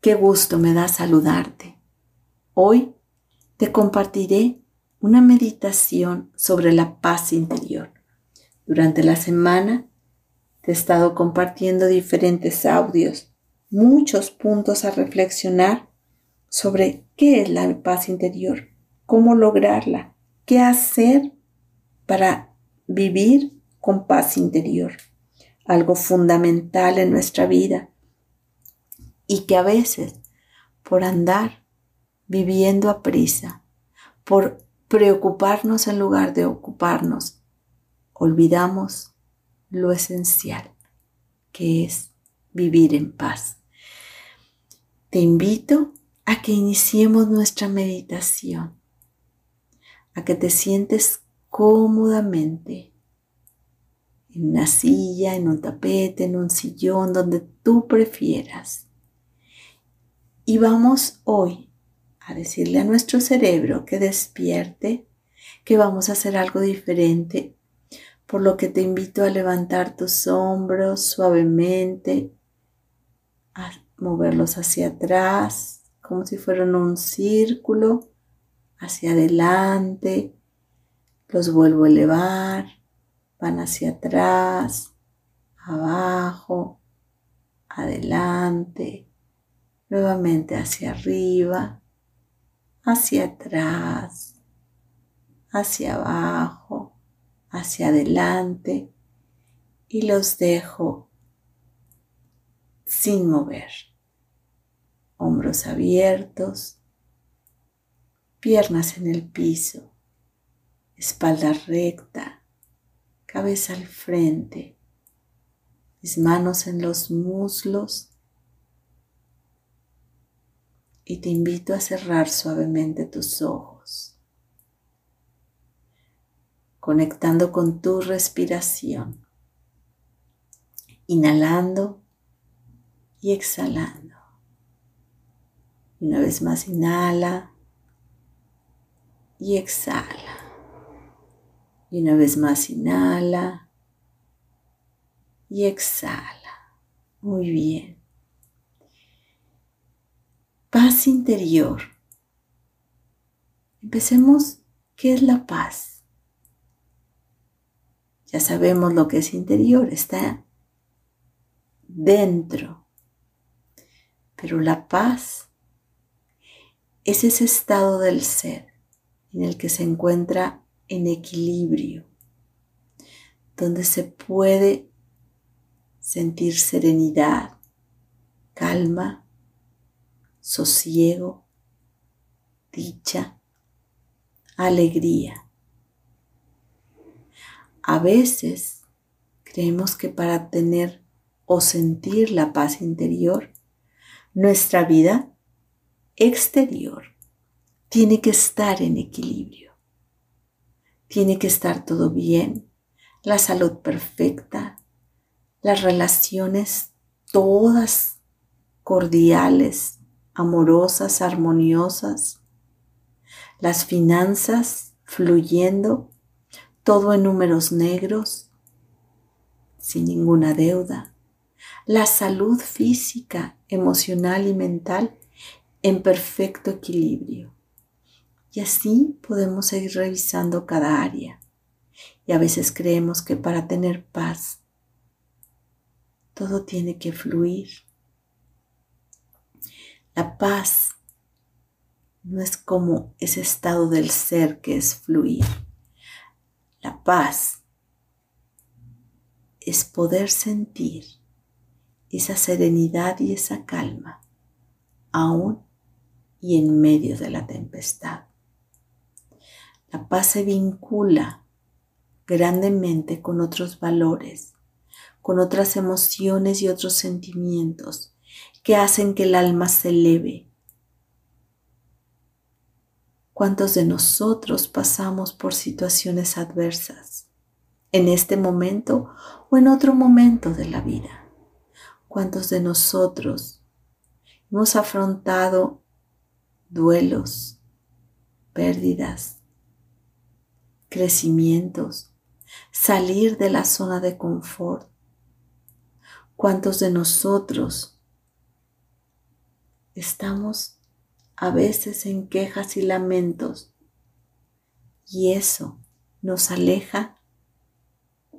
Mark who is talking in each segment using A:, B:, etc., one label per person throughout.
A: Qué gusto me da saludarte. Hoy te compartiré una meditación sobre la paz interior. Durante la semana te he estado compartiendo diferentes audios, muchos puntos a reflexionar sobre qué es la paz interior, cómo lograrla, qué hacer para vivir con paz interior, algo fundamental en nuestra vida y que a veces por andar viviendo a prisa, por preocuparnos en lugar de ocuparnos, olvidamos lo esencial, que es vivir en paz. Te invito a que iniciemos nuestra meditación, a que te sientes cómodamente en una silla, en un tapete, en un sillón, donde tú prefieras. Y vamos hoy a decirle a nuestro cerebro que despierte, que vamos a hacer algo diferente, por lo que te invito a levantar tus hombros suavemente, a moverlos hacia atrás, como si fueran un círculo, hacia adelante, los vuelvo a elevar, van hacia atrás, abajo, adelante, nuevamente hacia arriba, hacia atrás, hacia abajo, hacia adelante y los dejo sin mover. Hombros abiertos, piernas en el piso espalda recta, cabeza al frente, mis manos en los muslos y te invito a cerrar suavemente tus ojos, conectando con tu respiración, inhalando y exhalando. Y una vez más inhala y exhala. Y una vez más inhala y exhala. Muy bien. Interior. Empecemos. ¿Qué es la paz? Ya sabemos lo que es interior, está dentro. Pero la paz es ese estado del ser en el que se encuentra en equilibrio, donde se puede sentir serenidad, calma, sosiego, dicha, alegría. A veces creemos que para tener o sentir la paz interior, nuestra vida exterior tiene que estar en equilibrio tiene que estar todo bien, la salud perfecta, las relaciones todas cordiales, amorosas, armoniosas, las finanzas fluyendo, todo en números negros, sin ninguna deuda, la salud física, emocional y mental en perfecto equilibrio. Y así podemos seguir revisando cada área. Y a veces creemos que para tener paz, todo tiene que fluir. La paz no es como ese estado del ser que es fluir. La paz es poder sentir esa serenidad y esa calma aún y en medio de la tempestad. La paz se vincula grandemente con otros valores, con otras emociones y otros sentimientos que hacen que el alma se eleve. ¿Cuántos de nosotros pasamos por situaciones adversas en este momento o en otro momento de la vida? ¿Cuántos de nosotros hemos afrontado duelos, pérdidas, crecimientos, salir de la zona de confort. ¿Cuántos de nosotros estamos a veces en quejas y lamentos y eso nos aleja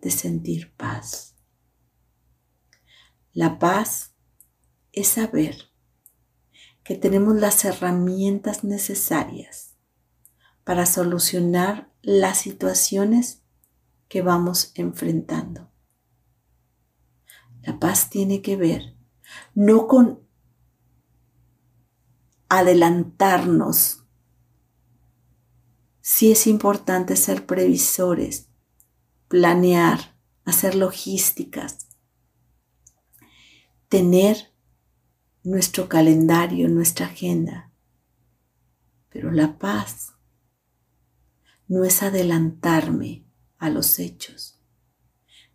A: de sentir paz. La paz es saber que tenemos las herramientas necesarias para solucionar las situaciones que vamos enfrentando. La paz tiene que ver no con adelantarnos. Sí es importante ser previsores, planear, hacer logísticas, tener nuestro calendario, nuestra agenda. Pero la paz no es adelantarme a los hechos,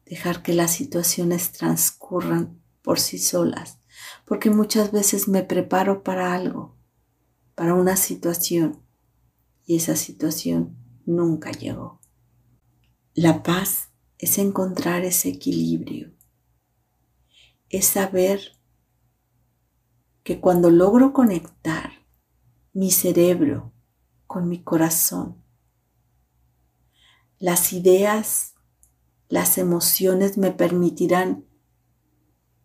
A: dejar que las situaciones transcurran por sí solas, porque muchas veces me preparo para algo, para una situación, y esa situación nunca llegó. La paz es encontrar ese equilibrio, es saber que cuando logro conectar mi cerebro con mi corazón, las ideas, las emociones me permitirán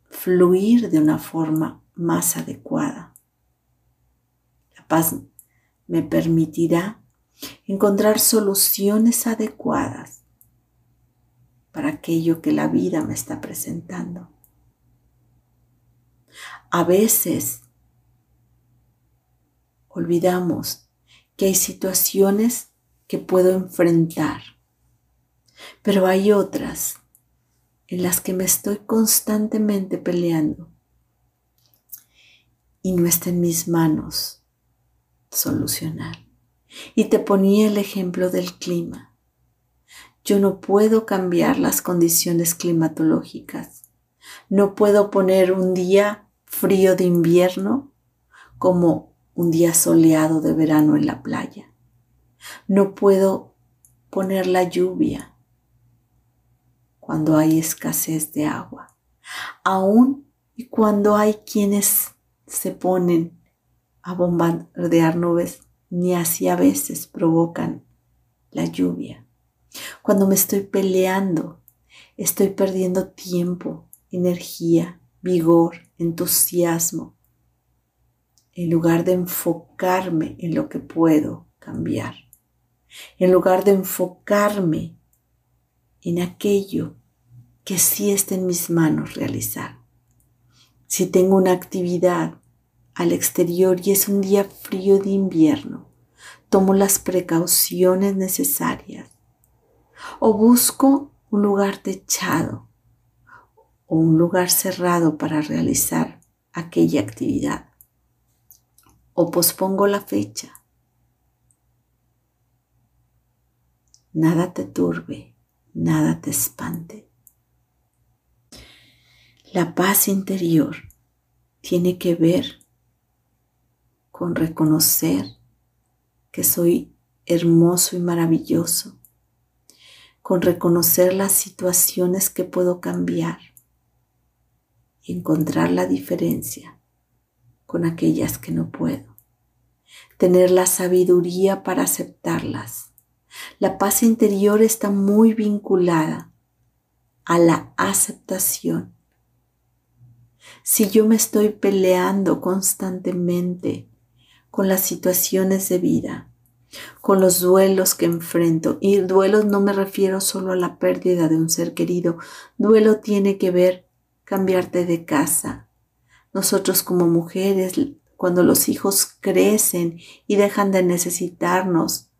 A: fluir de una forma más adecuada. Paz me permitirá encontrar soluciones adecuadas para aquello que la vida me está presentando. A veces olvidamos que hay situaciones que puedo enfrentar, pero hay otras en las que me estoy constantemente peleando y no está en mis manos solucionar. Y te ponía el ejemplo del clima. Yo no puedo cambiar las condiciones climatológicas. No puedo poner un día frío de invierno como un día soleado de verano en la playa. No puedo poner la lluvia cuando hay escasez de agua, aun y cuando hay quienes se ponen a bombardear nubes, ni así a veces provocan la lluvia. Cuando me estoy peleando, estoy perdiendo tiempo, energía, vigor, entusiasmo, en lugar de enfocarme en lo que puedo cambiar, en lugar de enfocarme en aquello que sí está en mis manos realizar. Si tengo una actividad al exterior y es un día frío de invierno, tomo las precauciones necesarias o busco un lugar techado o un lugar cerrado para realizar aquella actividad. O pospongo la fecha. Nada te turbe, nada te espante. La paz interior tiene que ver con reconocer que soy hermoso y maravilloso, con reconocer las situaciones que puedo cambiar encontrar la diferencia con aquellas que no puedo. Tener la sabiduría para aceptarlas. La paz interior está muy vinculada a la aceptación. Si yo me estoy peleando constantemente con las situaciones de vida, con los duelos que enfrento, y duelos no me refiero solo a la pérdida de un ser querido, duelo tiene que ver cambiarte de casa. Nosotros como mujeres, cuando los hijos crecen y dejan de necesitarnos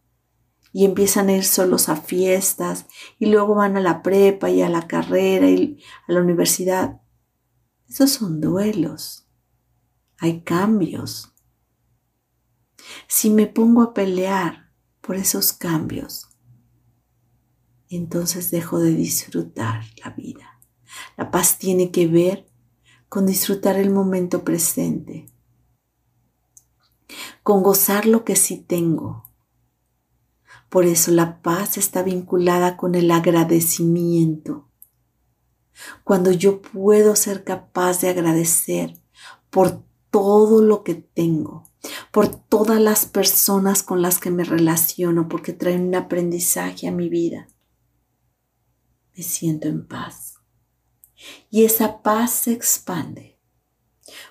A: y empiezan a ir solos a fiestas y luego van a la prepa y a la carrera y a la universidad, esos son duelos. Hay cambios. Si me pongo a pelear por esos cambios, entonces dejo de disfrutar la vida. La paz tiene que ver con disfrutar el momento presente, con gozar lo que sí tengo. Por eso la paz está vinculada con el agradecimiento. Cuando yo puedo ser capaz de agradecer por todo lo que tengo, por todas las personas con las que me relaciono, porque traen un aprendizaje a mi vida. Me siento en paz. Y esa paz se expande.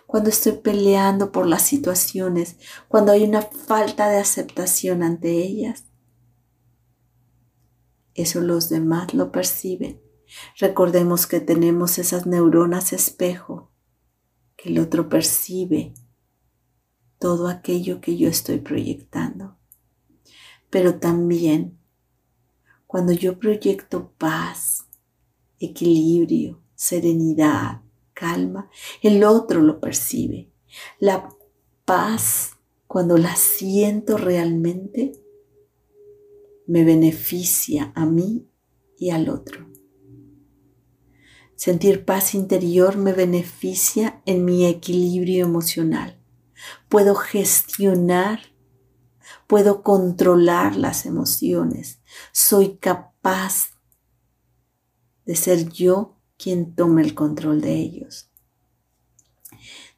A: Cuando estoy peleando por las situaciones, cuando hay una falta de aceptación ante ellas, eso los demás lo perciben. Recordemos que tenemos esas neuronas espejo, que el otro percibe todo aquello que yo estoy proyectando. Pero también cuando yo proyecto paz, equilibrio, serenidad, calma, el otro lo percibe. La paz, cuando la siento realmente, me beneficia a mí y al otro. Sentir paz interior me beneficia en mi equilibrio emocional puedo gestionar, puedo controlar las emociones, soy capaz de ser yo quien tome el control de ellos.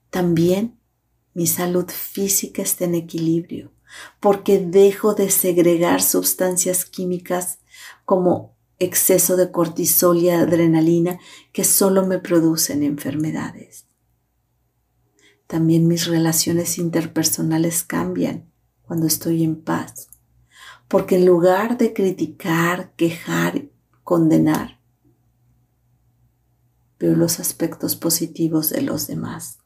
A: También mi salud física está en equilibrio porque dejo de segregar sustancias químicas como exceso de cortisol y adrenalina que solo me producen enfermedades. También mis relaciones interpersonales cambian cuando estoy en paz, porque en lugar de criticar, quejar, condenar, veo los aspectos positivos de los demás.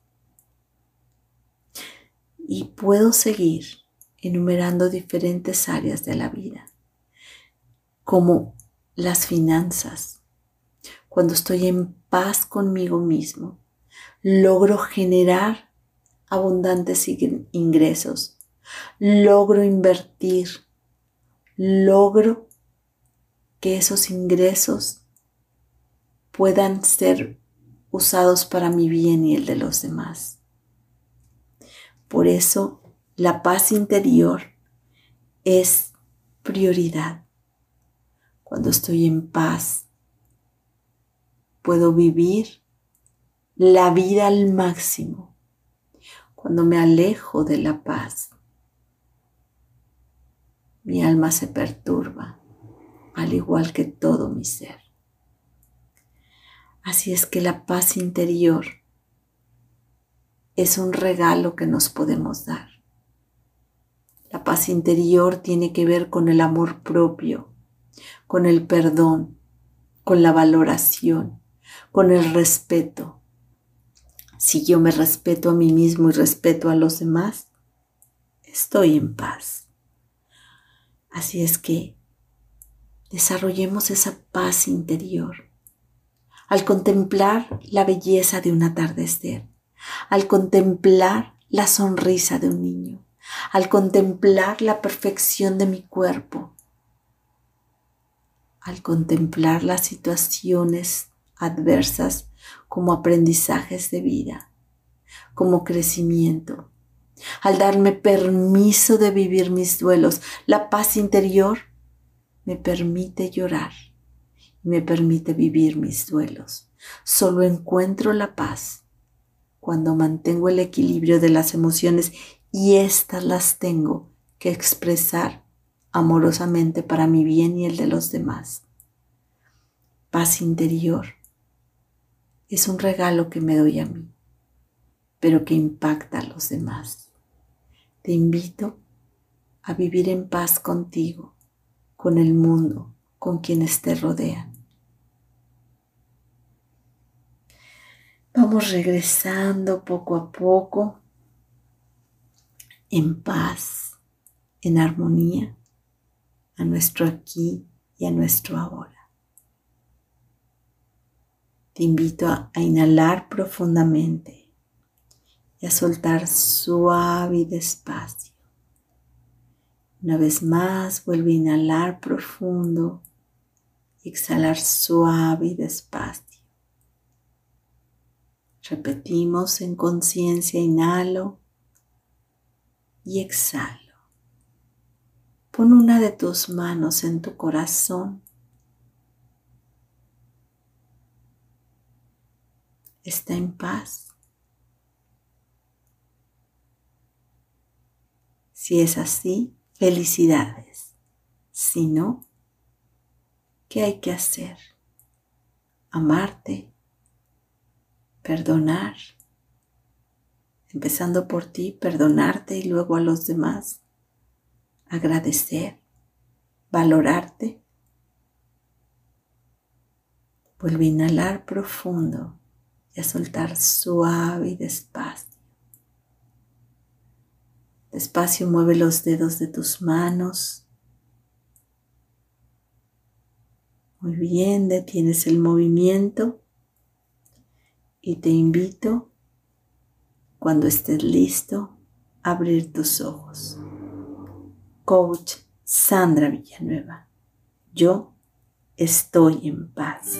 A: Y puedo seguir enumerando diferentes áreas de la vida, como las finanzas. Cuando estoy en paz conmigo mismo, logro generar abundantes ingresos. Logro invertir. Logro que esos ingresos puedan ser usados para mi bien y el de los demás. Por eso la paz interior es prioridad. Cuando estoy en paz, puedo vivir la vida al máximo cuando me alejo de la paz, mi alma se perturba, al igual que todo mi ser. Así es que la paz interior es un regalo que nos podemos dar. La paz interior tiene que ver con el amor propio, con el perdón, con la valoración, con el respeto, si yo me respeto a mí mismo y respeto a los demás, estoy en paz. Así es que desarrollemos esa paz interior al contemplar la belleza de un atardecer, al contemplar la sonrisa de un niño, al contemplar la perfección de mi cuerpo, al contemplar las situaciones adversas como aprendizajes de vida, como crecimiento. Al darme permiso de vivir mis duelos, la paz interior me permite llorar y me permite vivir mis duelos. Solo encuentro la paz cuando mantengo el equilibrio de las emociones y éstas las tengo que expresar amorosamente para mi bien y el de los demás. Paz interior es un regalo que me doy a mí, pero que impacta a los demás. Te invito a vivir en paz contigo, con el mundo, con quienes te rodean. Vamos regresando poco a poco en paz, en armonía, a nuestro aquí y a nuestro ahora. Te invito a, inhalar profundamente y a soltar suave y despacio. Una vez más, vuelve a inhalar profundo y exhalar suave y despacio. Repetimos en conciencia, inhalo y exhalo. Pon una de tus manos en tu corazón está en paz. Si es así, felicidades. Si no, ¿qué hay que hacer? Amarte, perdonar, empezando por ti, perdonarte y luego a los demás, agradecer, valorarte. Vuelve a inhalar profundo a soltar suave y despacio. Despacio mueve los dedos de tus manos. Muy bien, detienes el movimiento y te invito, cuando estés listo, a abrir tus ojos. Coach Sandra Villanueva, yo estoy en paz.